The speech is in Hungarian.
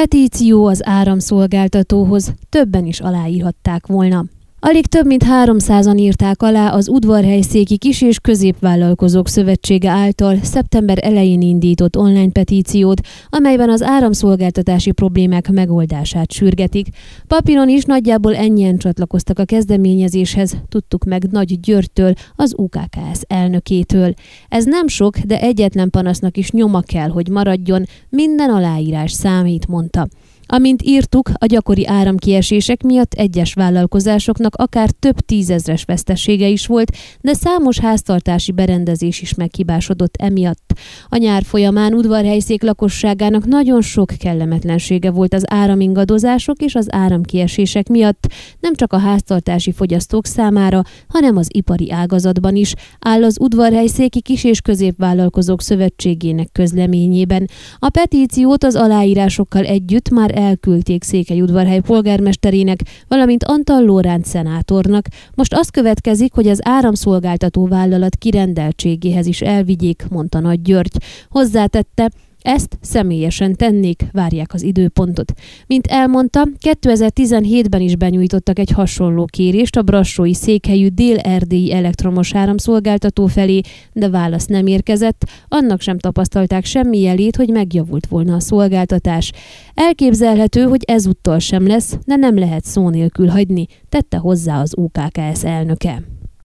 Petíció az áramszolgáltatóhoz, többen is aláírhatták volna. Alig több mint 300-an írták alá az udvarhelyszéki kis- és középvállalkozók szövetsége által szeptember elején indított online petíciót, amelyben az áramszolgáltatási problémák megoldását sürgetik. Papíron is nagyjából ennyien csatlakoztak a kezdeményezéshez, tudtuk meg Nagy Györgytől, az UKKS elnökétől. Ez nem sok, de egyetlen panasznak is nyoma kell, hogy maradjon, minden aláírás számít, mondta. Amint írtuk, a gyakori áramkiesések miatt egyes vállalkozásoknak akár több tízezres vesztesége is volt, de számos háztartási berendezés is meghibásodott emiatt. A nyár folyamán udvarhelyszék lakosságának nagyon sok kellemetlensége volt az áramingadozások és az áramkiesések miatt, nem csak a háztartási fogyasztók számára, hanem az ipari ágazatban is, áll az udvarhelyszéki kis- és középvállalkozók szövetségének közleményében. A petíciót az aláírásokkal együtt már elküldték Székelyudvarhely polgármesterének, valamint Antal Lóránc szenátornak. Most az következik, hogy az áramszolgáltató vállalat kirendeltségéhez is elvigyék, mondta Nagy György. Hozzátette, ezt személyesen tennék, várják az időpontot. Mint elmondta, 2017-ben is benyújtottak egy hasonló kérést a Brassói székhelyű dél-erdélyi elektromos áramszolgáltató felé, de válasz nem érkezett, annak sem tapasztalták semmi jelét, hogy megjavult volna a szolgáltatás. Elképzelhető, hogy ezúttal sem lesz, de nem lehet szó nélkül hagyni, tette hozzá az UKKS elnöke.